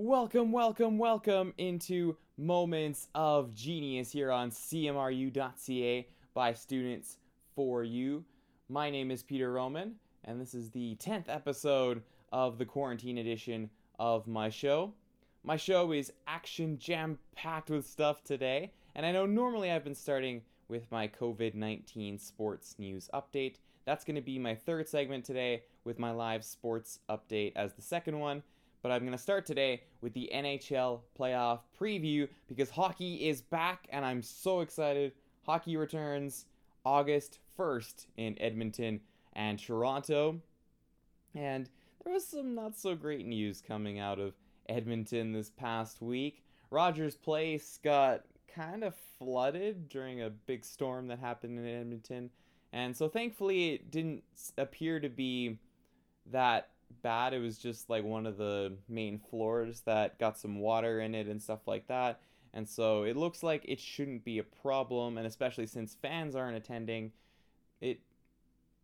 Welcome, welcome, welcome into Moments of Genius here on CMRU.ca by students for you. My name is Peter Roman, and this is the 10th episode of the quarantine edition of my show. My show is action jam packed with stuff today, and I know normally I've been starting with my COVID 19 sports news update. That's going to be my third segment today with my live sports update as the second one. But I'm going to start today with the NHL playoff preview because hockey is back and I'm so excited. Hockey returns August 1st in Edmonton and Toronto. And there was some not so great news coming out of Edmonton this past week. Rogers Place got kind of flooded during a big storm that happened in Edmonton. And so thankfully it didn't appear to be that bad. It was just like one of the main floors that got some water in it and stuff like that. And so it looks like it shouldn't be a problem, and especially since fans aren't attending, it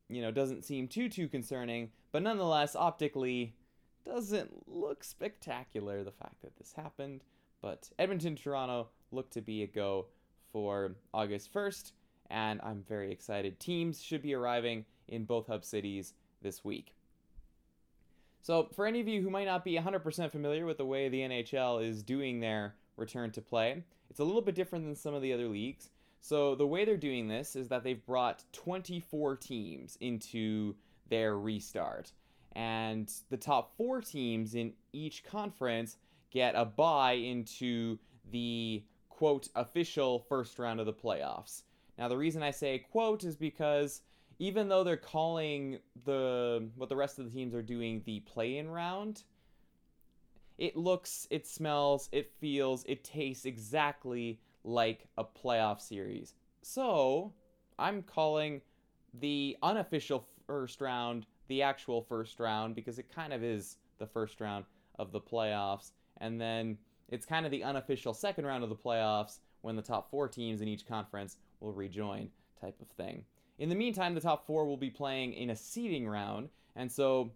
you know doesn't seem too too concerning. But nonetheless, optically, doesn't look spectacular the fact that this happened. But Edmonton Toronto look to be a go for August 1st, and I'm very excited. Teams should be arriving in both hub cities this week. So, for any of you who might not be 100% familiar with the way the NHL is doing their return to play, it's a little bit different than some of the other leagues. So, the way they're doing this is that they've brought 24 teams into their restart. And the top four teams in each conference get a bye into the quote official first round of the playoffs. Now, the reason I say quote is because even though they're calling the what the rest of the teams are doing the play-in round, it looks, it smells, it feels, it tastes exactly like a playoff series. So, I'm calling the unofficial first round the actual first round because it kind of is the first round of the playoffs. And then it's kind of the unofficial second round of the playoffs when the top four teams in each conference will rejoin, type of thing. In the meantime, the top four will be playing in a seeding round. And so,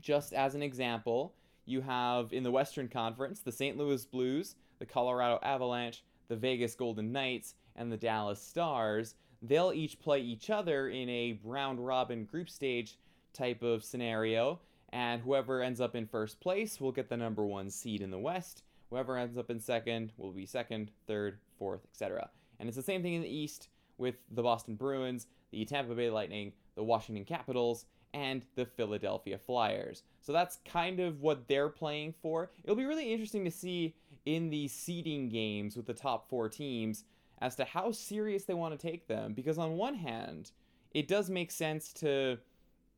just as an example, you have in the Western Conference the St. Louis Blues, the Colorado Avalanche, the Vegas Golden Knights, and the Dallas Stars. They'll each play each other in a round robin group stage type of scenario. And whoever ends up in first place will get the number one seed in the West. Whoever ends up in second will be second, third, fourth, etc. And it's the same thing in the East with the Boston Bruins, the Tampa Bay Lightning, the Washington Capitals, and the Philadelphia Flyers. So that's kind of what they're playing for. It'll be really interesting to see in the seeding games with the top four teams as to how serious they want to take them. Because on one hand, it does make sense to,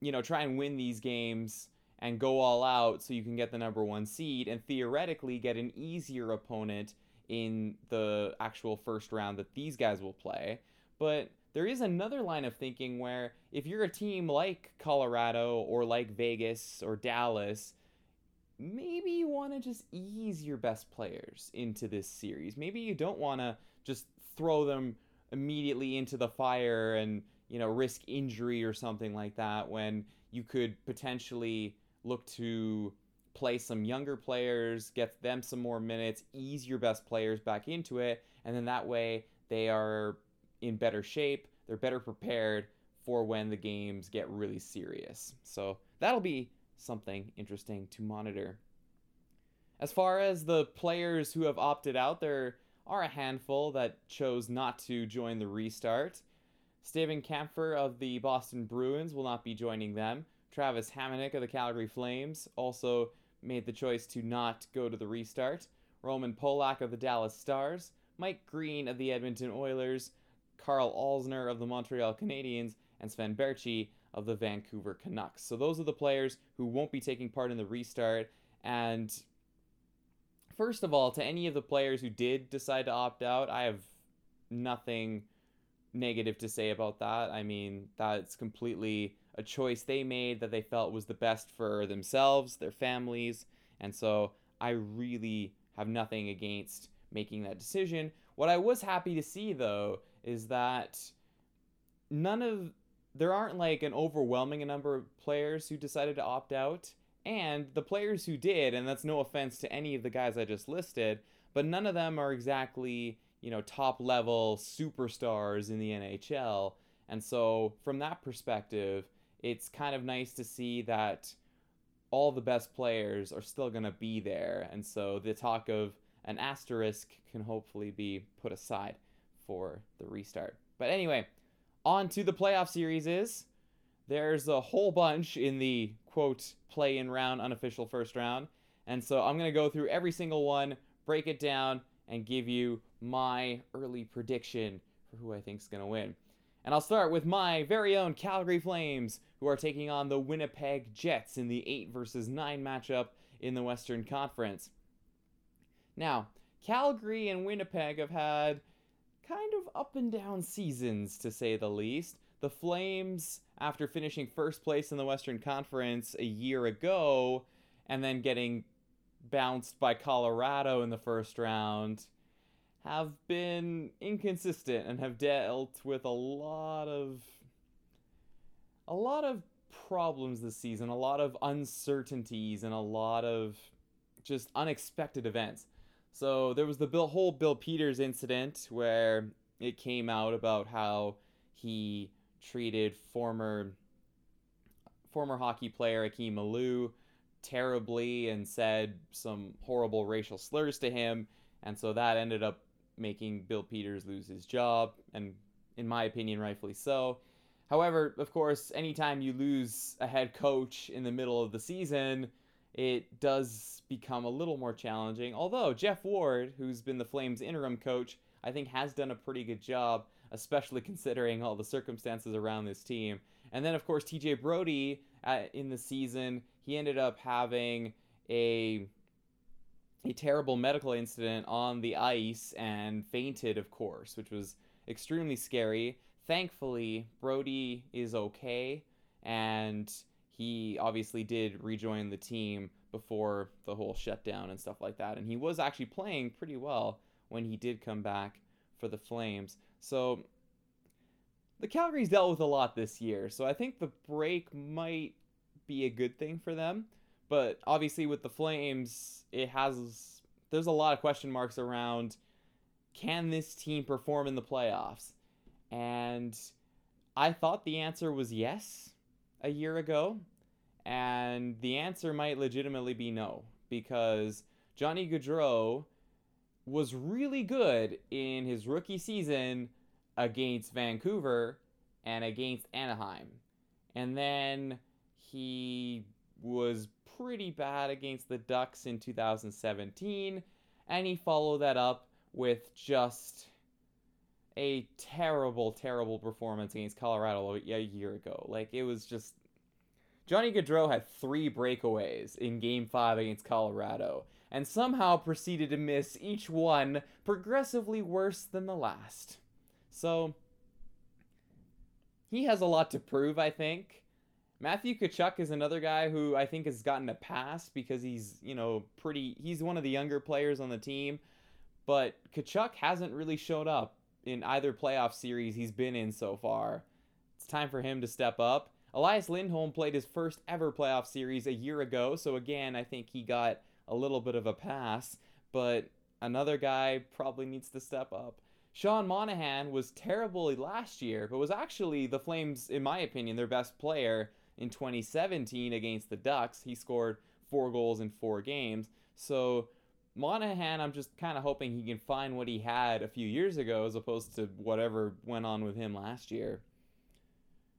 you know, try and win these games and go all out so you can get the number one seed and theoretically get an easier opponent in the actual first round that these guys will play. But there is another line of thinking where if you're a team like Colorado or like Vegas or Dallas, maybe you want to just ease your best players into this series. Maybe you don't want to just throw them immediately into the fire and, you know, risk injury or something like that when you could potentially look to play some younger players, get them some more minutes, ease your best players back into it, and then that way they are in better shape, they're better prepared for when the games get really serious. So that'll be something interesting to monitor. As far as the players who have opted out, there are a handful that chose not to join the restart. Steven Kampfer of the Boston Bruins will not be joining them. Travis Hamonic of the Calgary Flames also made the choice to not go to the restart. Roman Polak of the Dallas Stars, Mike Green of the Edmonton Oilers, Karl Alzner of the Montreal Canadiens, and Sven Baertschi of the Vancouver Canucks. So those are the players who won't be taking part in the restart. And first of all, to any of the players who did decide to opt out, I have nothing negative to say about that. I mean, that's completely a choice they made that they felt was the best for themselves, their families, and so I really have nothing against making that decision. What I was happy to see though is that none of there aren't like an overwhelming number of players who decided to opt out And the players who did, and that's no offense to any of the guys I just listed, but none of them are exactly, you know, top level superstars in the NHL. And so, from that perspective, it's kind of nice to see that all the best players are still going to be there. And so, the talk of an asterisk can hopefully be put aside for the restart. But anyway, on to the playoff series is there's a whole bunch in the quote play in round unofficial first round. And so I'm going to go through every single one, break it down and give you my early prediction for who I think's going to win. And I'll start with my very own Calgary Flames, who are taking on the Winnipeg Jets in the 8 versus 9 matchup in the Western Conference. Now, Calgary and Winnipeg have had kind of up and down seasons, to say the least. The Flames, after finishing first place in the Western Conference a year ago, and then getting bounced by Colorado in the first round, have been inconsistent and have dealt with a lot of a lot of problems this season, a lot of uncertainties and a lot of just unexpected events. So there was the Bill, whole Bill Peters incident where it came out about how he treated former former hockey player Akim Aliu terribly and said some horrible racial slurs to him, and so that ended up making Bill Peters lose his job, and in my opinion, rightfully so. However, of course, anytime you lose a head coach in the middle of the season, it does become a little more challenging. Although Geoff Ward, who's been the Flames interim coach, I think has done a pretty good job, especially considering all the circumstances around this team. And then, of course, TJ Brodie uh, in the season, he ended up having a a terrible medical incident on the ice and fainted, of course, which was extremely scary. Thankfully, Brodie is okay and he obviously did rejoin the team before the whole shutdown and stuff like that. And he was actually playing pretty well when he did come back for the Flames. So the Calgary's dealt with a lot this year. So I think the break might be a good thing for them. But obviously with the Flames, it has there's a lot of question marks around can this team perform in the playoffs? And I thought the answer was yes a year ago, and the answer might legitimately be no because Johnny Gaudreau was really good in his rookie season against Vancouver and against Anaheim. And then he was pretty bad against the Ducks in 2017, and he followed that up with just a terrible, terrible performance against Colorado a year ago. Like it was just Johnny Gaudreau had three breakaways in Game Five against Colorado, and somehow proceeded to miss each one progressively worse than the last. So he has a lot to prove, I think. Matthew Tkachuk is another guy who I think has gotten a pass because he's, you know, pretty he's one of the younger players on the team, but Tkachuk hasn't really showed up in either playoff series he's been in so far. It's time for him to step up. Elias Lindholm played his first ever playoff series a year ago, so again, I think he got a little bit of a pass, but another guy probably needs to step up. Sean Monahan was terrible last year, but was actually the Flames, in my opinion, their best player in 2017 against the Ducks. He scored four goals in four games. So Monahan, I'm just kind of hoping he can find what he had a few years ago as opposed to whatever went on with him last year.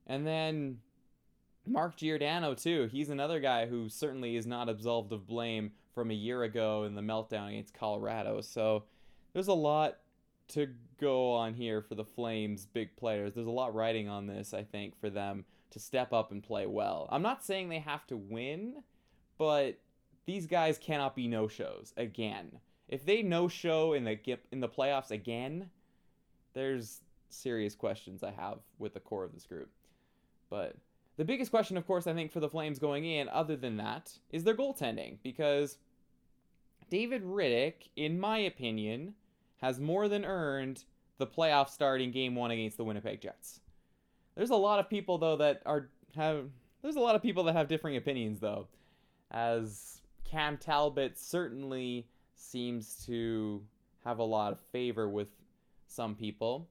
And then Mark Giordano, too. He's another guy who certainly is not absolved of blame from a year ago in the meltdown against Colorado. So there's a lot to go on here for the Flames big players. There's a lot riding on this, I think, for them to step up and play well. I'm not saying they have to win, but these guys cannot be no shows again. If they no show in the in the playoffs again, there's serious questions I have with the core of this group. But the biggest question, of course, I think for the Flames going in, other than that, is their goaltending because David Rittich, in my opinion, has more than earned the playoff start in Game One against the Winnipeg Jets. There's a lot of people though that are have there's a lot of people that have differing opinions though. as Cam Talbot certainly seems to have a lot of favor with some people.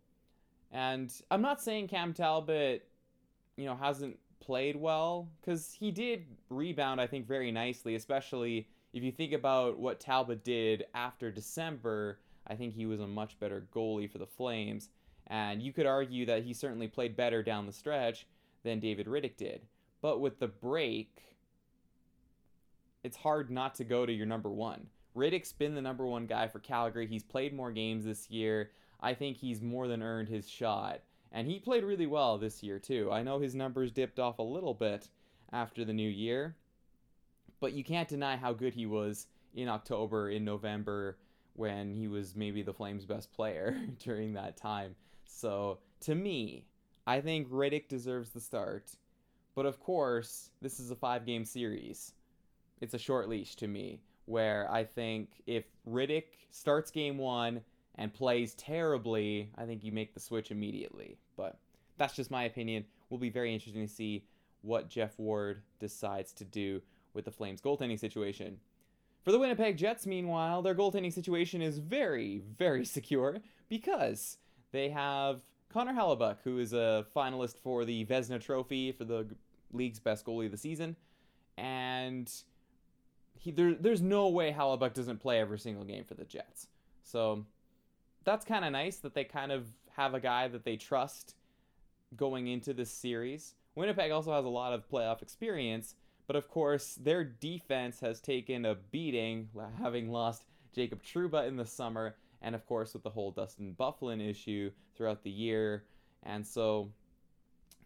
And I'm not saying Cam Talbot, you know, hasn't played well because he did rebound, I think, very nicely, especially if you think about what Talbot did after December. I think he was a much better goalie for the Flames. And you could argue that he certainly played better down the stretch than David Rittich did. But with the break, it's hard not to go to your number one. Rittich's been the number one guy for Calgary. He's played more games this year. I think he's more than earned his shot. And he played really well this year, too. I know his numbers dipped off a little bit after the new year, but you can't deny how good he was in October, in November, when he was maybe the Flames' best player during that time. So, to me, I think Rittich deserves the start. But of course, this is a five game series. It's a short leash to me, where I think if Rittich starts game one and plays terribly, I think you make the switch immediately. But that's just my opinion. Will be very interesting to see what Geoff Ward decides to do with the Flames goaltending situation. For the Winnipeg Jets, meanwhile, their goaltending situation is very, very secure because they have Connor Hellebuyck, who is a finalist for the Vezina Trophy for the league's best goalie of the season, and he there, there's no way Hellebuyck doesn't play every single game for the Jets. So that's kind of nice that they kind of have a guy that they trust going into this series. Winnipeg also has a lot of playoff experience, but of course their defense has taken a beating, having lost Jacob Trouba in the summer and of course with the whole Dustin Byfuglien issue throughout the year. And so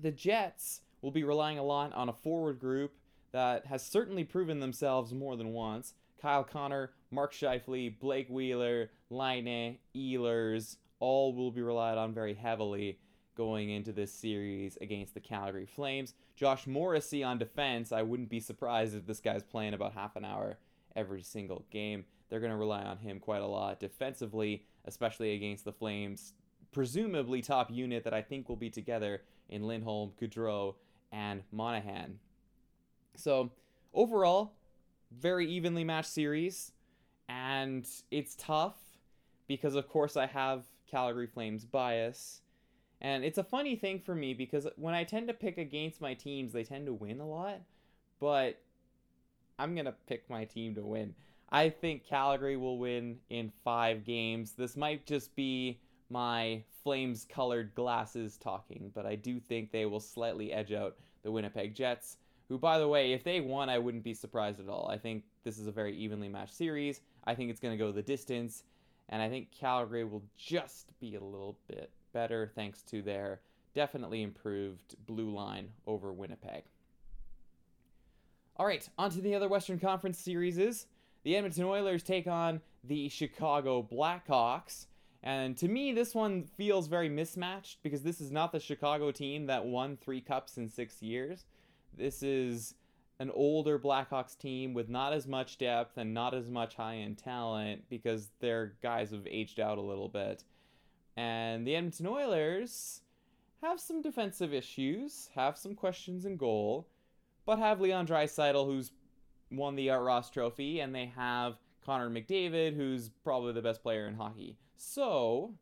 the Jets will be relying a lot on a forward group that has certainly proven themselves more than once. Kyle Connor, Mark Scheifele, Blake Wheeler, Laine, Ehlers, all will be relied on very heavily going into this series against the Calgary Flames. Josh Morrissey on defense, I wouldn't be surprised if this guy's playing about half an hour every single game they're going to rely on him quite a lot defensively, especially against the Flames' presumably top unit that I think will be together in Lindholm, Gaudreau, and Monahan. So, overall, very evenly matched series, and it's tough because, of course, I have Calgary Flames bias. And it's a funny thing for me because when I tend to pick against my teams, they tend to win a lot. But I'm going to pick my team to win. I think Calgary will win in five games. This might just be my flames colored glasses talking, but I do think they will slightly edge out the Winnipeg Jets, who, by the way, if they won, I wouldn't be surprised at all. I think this is a very evenly matched series. I think it's going to go the distance, and I think Calgary will just be a little bit better thanks to their definitely improved blue line over Winnipeg. All right, on to the other Western Conference series the Edmonton Oilers take on the Chicago Blackhawks. And to me, this one feels very mismatched because this is not the Chicago team that won three cups in six years. This is an older Blackhawks team with not as much depth and not as much high end talent because their guys have aged out a little bit. And the Edmonton Oilers have some defensive issues, have some questions in goal, but have Leon Draisaitl, who's won the Art Ross Trophy, and they have Connor McDavid, who's probably the best player in hockey. So,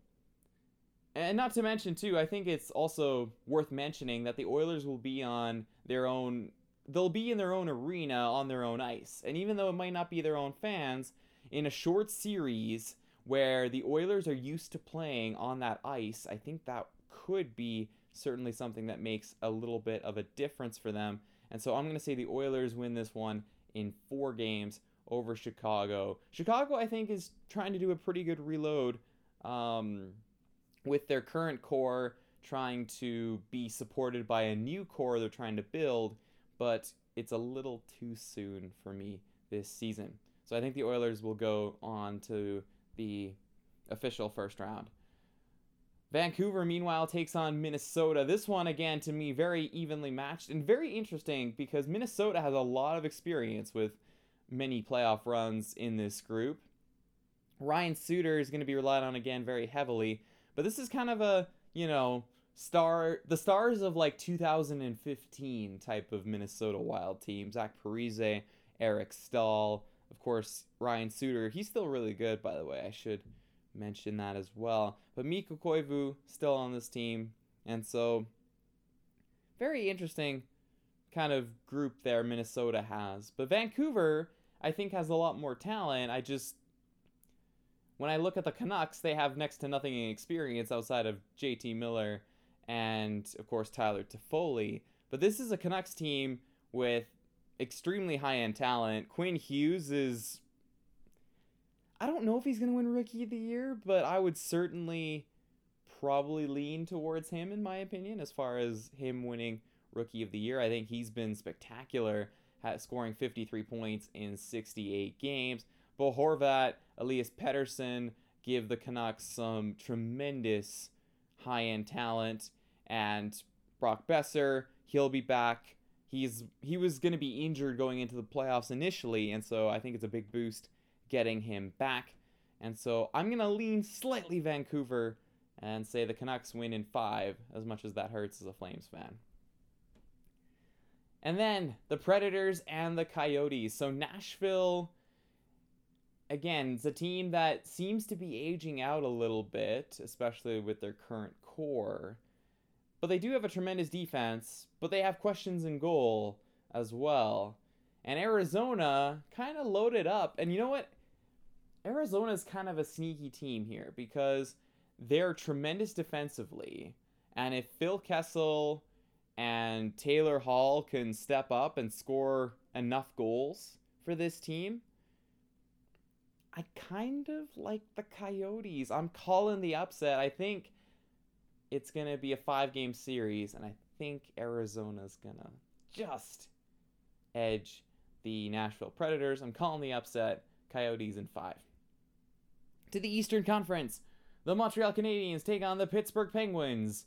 and not to mention too, I think it's also worth mentioning that the Oilers will be on their own. They'll be in their own arena on their own ice, and even though it might not be their own fans, in a short series where the Oilers are used to playing on that ice, I think that could be certainly something that makes a little bit of a difference for them. And so I'm going to say the Oilers win this one in four games over Chicago. Chicago, I think, is trying to do a pretty good reload um, with their current core trying to be supported by a new core they're trying to build, but it's a little too soon for me this season. So I think the Oilers will go on to the official first round. Vancouver, meanwhile, takes on Minnesota. This one, again, to me, very evenly matched and very interesting because Minnesota has a lot of experience with many playoff runs in this group. Ryan Suter is going to be relied on again very heavily, but this is kind of a, you know, star the stars of like 2015 type of Minnesota Wild team. Zach Parise Eric Staal, of course, Ryan Suter. He's still really good, by the way. I should mention that as well. But Mikko Koivu still on this team, and so very interesting kind of group there Minnesota has. But Vancouver, I think, has a lot more talent. I just when I look at the Canucks, they have next to nothing in experience outside of JT Miller and of course Tyler Toffoli. But this is a Canucks team with extremely high end talent. Quinn Hughes is I don't know if he's going to win rookie of the year, but I would certainly probably lean towards him in my opinion as far as him winning rookie of the year. I think he's been spectacular scoring 53 points in 68 games. Bo Horvat, Elias Pettersson give the Canucks some tremendous high end talent. And Brock Boeser, he'll be back. He's he was going to be injured going into the playoffs initially, and so I think it's a big boost getting him back. And so I'm going to lean slightly Vancouver and say the Canucks win in five, as much as that hurts as a Flames fan. And then the Predators and the Coyotes. So Nashville again, it's a team that seems to be aging out a little bit, especially with their current core. But they do have a tremendous defense, but they have questions in goal as well. And Arizona kind of loaded up. And you know what? Arizona is kind of a sneaky team here because they're tremendous defensively. And if Phil Kessel and Taylor Hall can step up and score enough goals for this team, I kind of like the Coyotes. I'm calling the upset. I think it's going to be a five game series, and I think Arizona's going to just edge the Nashville Predators. I'm calling the upset. Coyotes in five. To the Eastern Conference, the Montreal Canadiens take on the Pittsburgh Penguins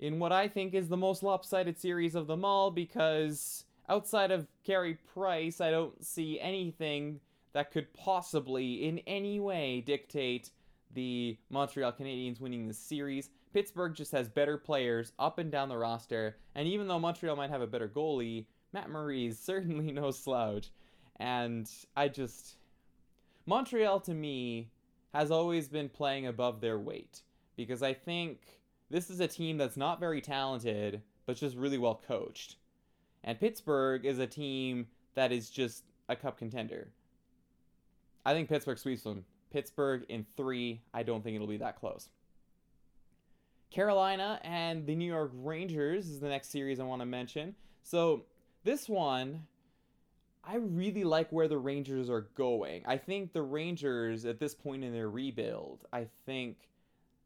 in what I think is the most lopsided series of them all because outside of Carey Price, I don't see anything that could possibly in any way dictate the Montreal Canadiens winning the series. Pittsburgh just has better players up and down the roster, and even though Montreal might have a better goalie, Matt Murray is certainly no slouch. And I just. Montreal to me has always been playing above their weight because I think this is a team that's not very talented, but just really well coached. And Pittsburgh is a team that is just a cup contender. I think Pittsburgh sweeps them. Pittsburgh in three. I don't think it'll be that close. Carolina and the New York Rangers is the next series I want to mention. So this one, I really like where the Rangers are going. I think the Rangers at this point in their rebuild, I think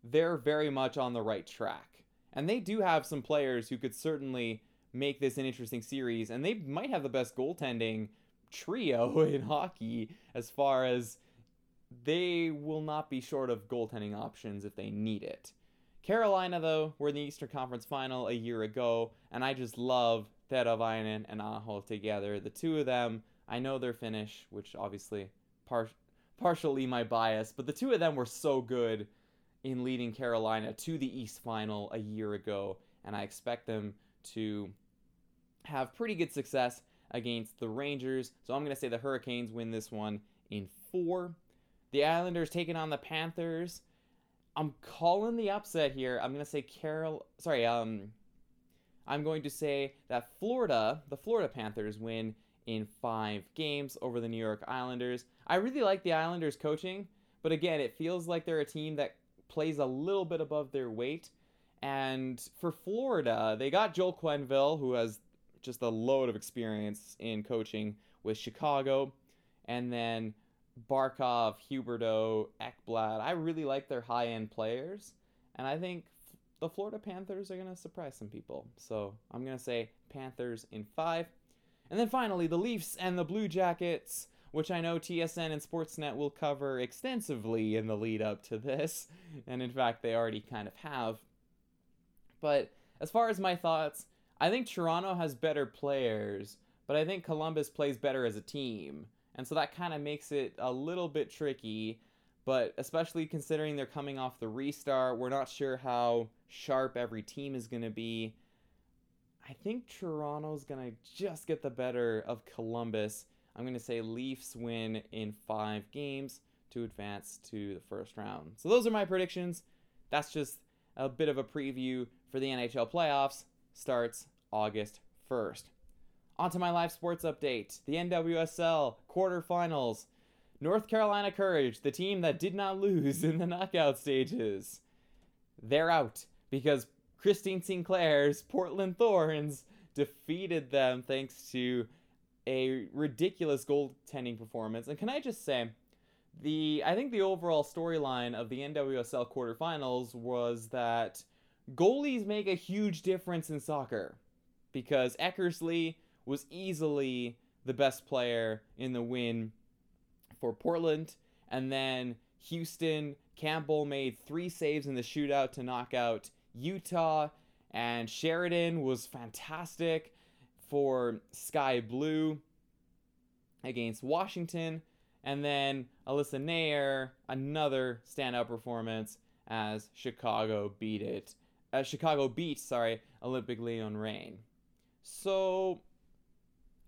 they're very much on the right track. And they do have some players who could certainly make this an interesting series, and they might have the best goaltending trio in hockey as far as they will not be short of goaltending options if they need it. Carolina, though, were in the Eastern Conference Final a year ago, and I just love Teravainen and Aho together. The two of them, I know they're Finnish, which obviously par- partially my bias, but the two of them were so good in leading Carolina to the East Final a year ago, and I expect them to have pretty good success against the Rangers. So I'm going to say the Hurricanes win this one in four. The Islanders taking on the Panthers. I'm calling the upset here. I'm going to say Carol. Sorry, um, I'm going to say that Florida, the Florida Panthers, win in five games over the New York Islanders. I really like the Islanders coaching, but again, it feels like they're a team that plays a little bit above their weight. And for Florida, they got Joel Quenneville, who has just a load of experience in coaching with Chicago. And then Barkov, Huberdeau, Ekblad. I really like their high end players. And I think the Florida Panthers are going to surprise some people. So I'm going to say Panthers in five. And then finally, the Leafs and the Blue Jackets, which I know TSN and Sportsnet will cover extensively in the lead up to this. And in fact, they already kind of have. But as far as my thoughts, I think Toronto has better players, but I think Columbus plays better as a team. And so that kind of makes it a little bit tricky, but especially considering they're coming off the restart, we're not sure how sharp every team is going to be. I think Toronto's going to just get the better of Columbus. I'm going to say Leafs win in five games to advance to the first round. So those are my predictions. That's just a bit of a preview for the NHL playoffs. Starts August 1st. On to my live sports update. The NWSL quarterfinals. North Carolina Courage, the team that did not lose in the knockout stages. They're out because Christine Sinclair's Portland Thorns defeated them thanks to a ridiculous goaltending performance. And can I just say, the I think the overall storyline of the NWSL quarterfinals was that goalies make a huge difference in soccer because Eckerstrom was easily the best player in the win for Portland, and then Houston Campbell made three saves in the shootout to knock out Utah, and Sheridan was fantastic for Sky Blue against Washington. And then Alyssa Naeher, another standout performance as Chicago beat it. As Chicago beat, sorry, Olympic Lyon Reign. So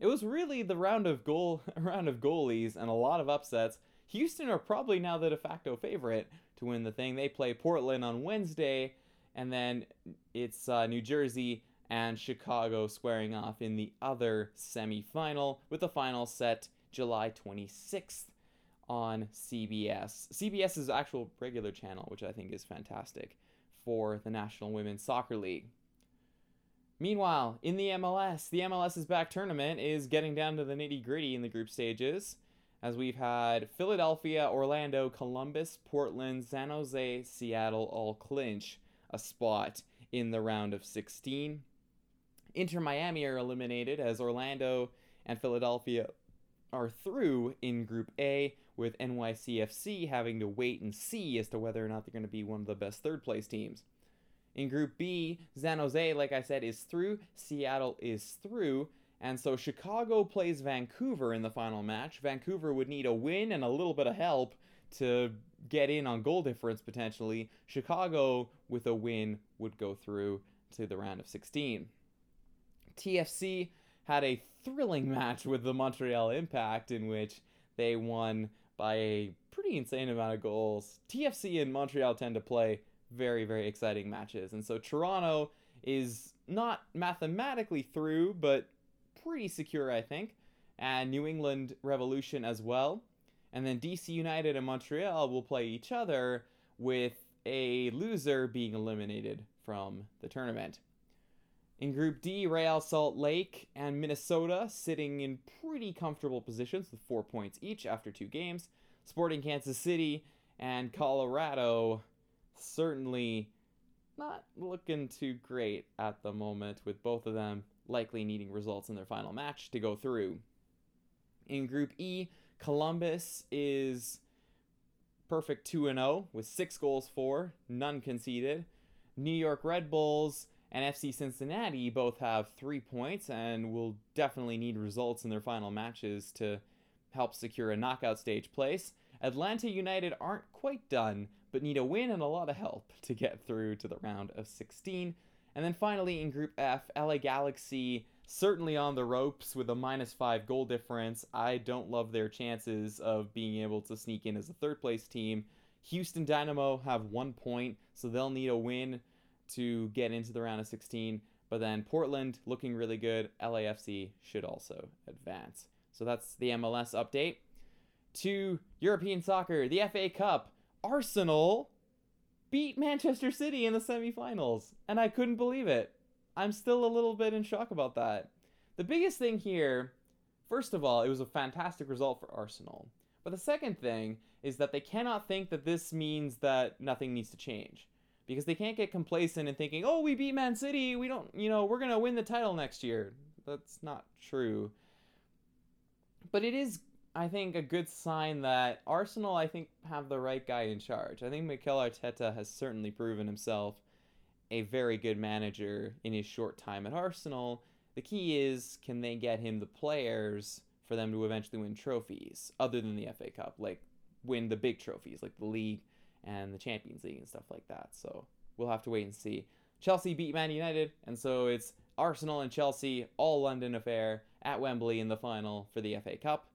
it was really the round of goal round of goalies and a lot of upsets. Houston are probably now the de facto favorite to win the thing. They play Portland on Wednesday, and then it's uh, New Jersey and Chicago squaring off in the other semifinal, with the final set July 26th on CBS. CBS's actual regular channel, which I think is fantastic for the National Women's Soccer League. Meanwhile, in the MLS, the MLS's back tournament is getting down to the nitty gritty in the group stages, as we've had Philadelphia, Orlando, Columbus, Portland, San Jose, Seattle all clinch a spot in the round of 16. Inter Miami are eliminated as Orlando and Philadelphia are through in Group A, with NYCFC having to wait and see as to whether or not they're going to be one of the best third place teams. In Group B, San Jose, like I said, is through, Seattle is through, and so Chicago plays Vancouver in the final match. Vancouver would need a win and a little bit of help to get in on goal difference potentially. Chicago, with a win, would go through to the round of 16. TFC had a thrilling match with the Montreal Impact in which they won by a pretty insane amount of goals. TFC and Montreal tend to play very, very exciting matches. And so Toronto is not mathematically through, but pretty secure, I think. And New England Revolution as well. And then DC United and Montreal will play each other with a loser being eliminated from the tournament. In Group D, Real Salt Lake and Minnesota sitting in pretty comfortable positions with four points each after two games. Sporting Kansas City and Colorado certainly not looking too great at the moment, with both of them likely needing results in their final match to go through. In Group E, Columbus is perfect 2 0 with six goals for, none conceded. New York Red Bulls and FC Cincinnati both have three points and will definitely need results in their final matches to help secure a knockout stage place. Atlanta United aren't quite done, but need a win and a lot of help to get through to the round of 16. And then finally in Group F, LA Galaxy certainly on the ropes with a minus five goal difference. I don't love their chances of being able to sneak in as a third place team. Houston Dynamo have one point, so they'll need a win to get into the round of 16. But then Portland looking really good. LAFC should also advance. So that's the MLS update. To European soccer, the FA Cup. Arsenal beat Manchester City in the semifinals, and I couldn't believe it. I'm still a little bit in shock about that. The biggest thing here, first of all, it was a fantastic result for Arsenal. But the second thing is that they cannot think that this means that nothing needs to change. Because they can't get complacent and thinking, oh, we beat Man City, we don't, you know, we're going to win the title next year. That's not true. But it is I think, a good sign that Arsenal, I think, have the right guy in charge. I think Mikel Arteta has certainly proven himself a very good manager in his short time at Arsenal. The key is, can they get him the players for them to eventually win trophies, other than the FA Cup, like win the big trophies, like the league and the Champions League and stuff like that. So we'll have to wait and see. Chelsea beat Man United, and so it's Arsenal and Chelsea, all London affair, at Wembley in the final for the FA Cup.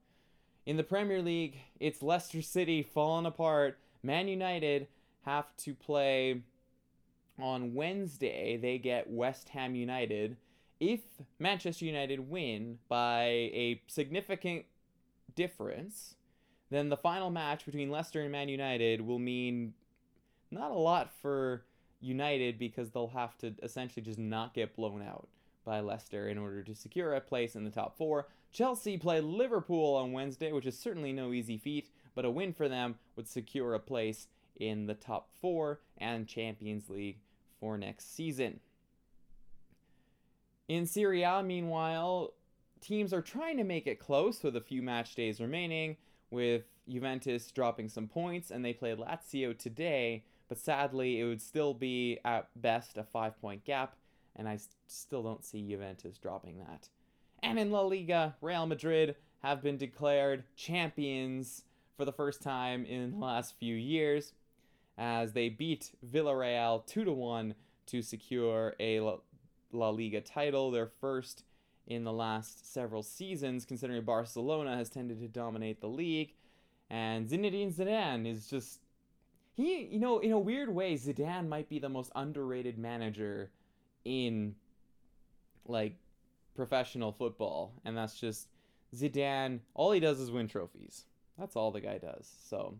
In the Premier League, it's Leicester City falling apart. Man United have to play on Wednesday. They get West Ham United. If Manchester United win by a significant difference, then the final match between Leicester and Man United will mean not a lot for United because they'll have to essentially just not get blown out by Leicester in order to secure a place in the top four. Chelsea play Liverpool on Wednesday, which is certainly no easy feat, but a win for them would secure a place in the top four and Champions League for next season. In Serie A, meanwhile, teams are trying to make it close with a few match days remaining, with Juventus dropping some points, and they play Lazio today, but sadly, it would still be at best a five point gap, and I still don't see Juventus dropping that. And in La Liga, Real Madrid have been declared champions for the first time in the last few years as they beat Villarreal 2 to 1 to secure a La Liga title, their first in the last several seasons, considering Barcelona has tended to dominate the league. And Zinedine Zidane is just he, you know, in a weird way, Zidane might be the most underrated manager in like professional football, and that's just Zidane. All he does is win trophies. That's all the guy does. So,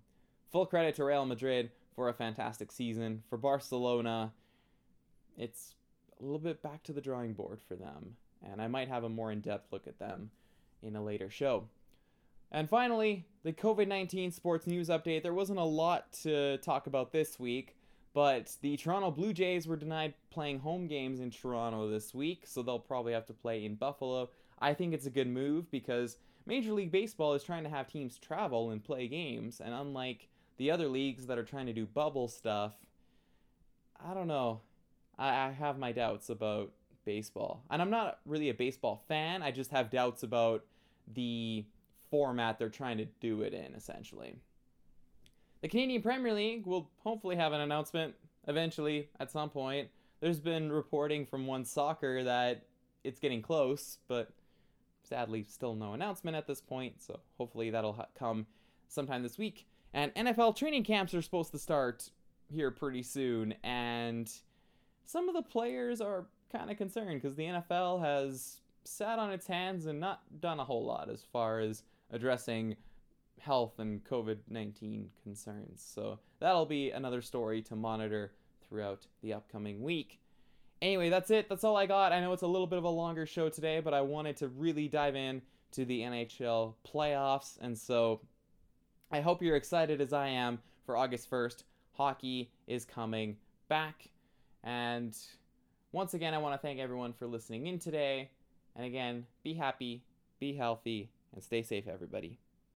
full credit to Real Madrid for a fantastic season. For Barcelona, it's a little bit back to the drawing board for them, and I might have a more in depth look at them in a later show. And finally, the COVID 19 sports news update. There wasn't a lot to talk about this week, but the Toronto Blue Jays were denied playing home games in Toronto this week, so they'll probably have to play in Buffalo. I think it's a good move because Major League Baseball is trying to have teams travel and play games, and unlike the other leagues that are trying to do bubble stuff, I don't know. I, I have my doubts about baseball. And I'm not really a baseball fan, I just have doubts about the format they're trying to do it in, essentially. The Canadian Premier League will hopefully have an announcement eventually at some point. There's been reporting from One Soccer that it's getting close, but sadly, still no announcement at this point. So hopefully that'll ha- come sometime this week. And NFL training camps are supposed to start here pretty soon, and some of the players are kind of concerned because the NFL has sat on its hands and not done a whole lot as far as addressing health and COVID 19 concerns. So that'll be another story to monitor throughout the upcoming week. Anyway, that's it. That's all I got. I know it's a little bit of a longer show today, but I wanted to really dive in to the NHL playoffs. And so I hope you're excited as I am for August 1st. Hockey is coming back. And once again, I want to thank everyone for listening in today. And again, be happy, be healthy, and stay safe, everybody.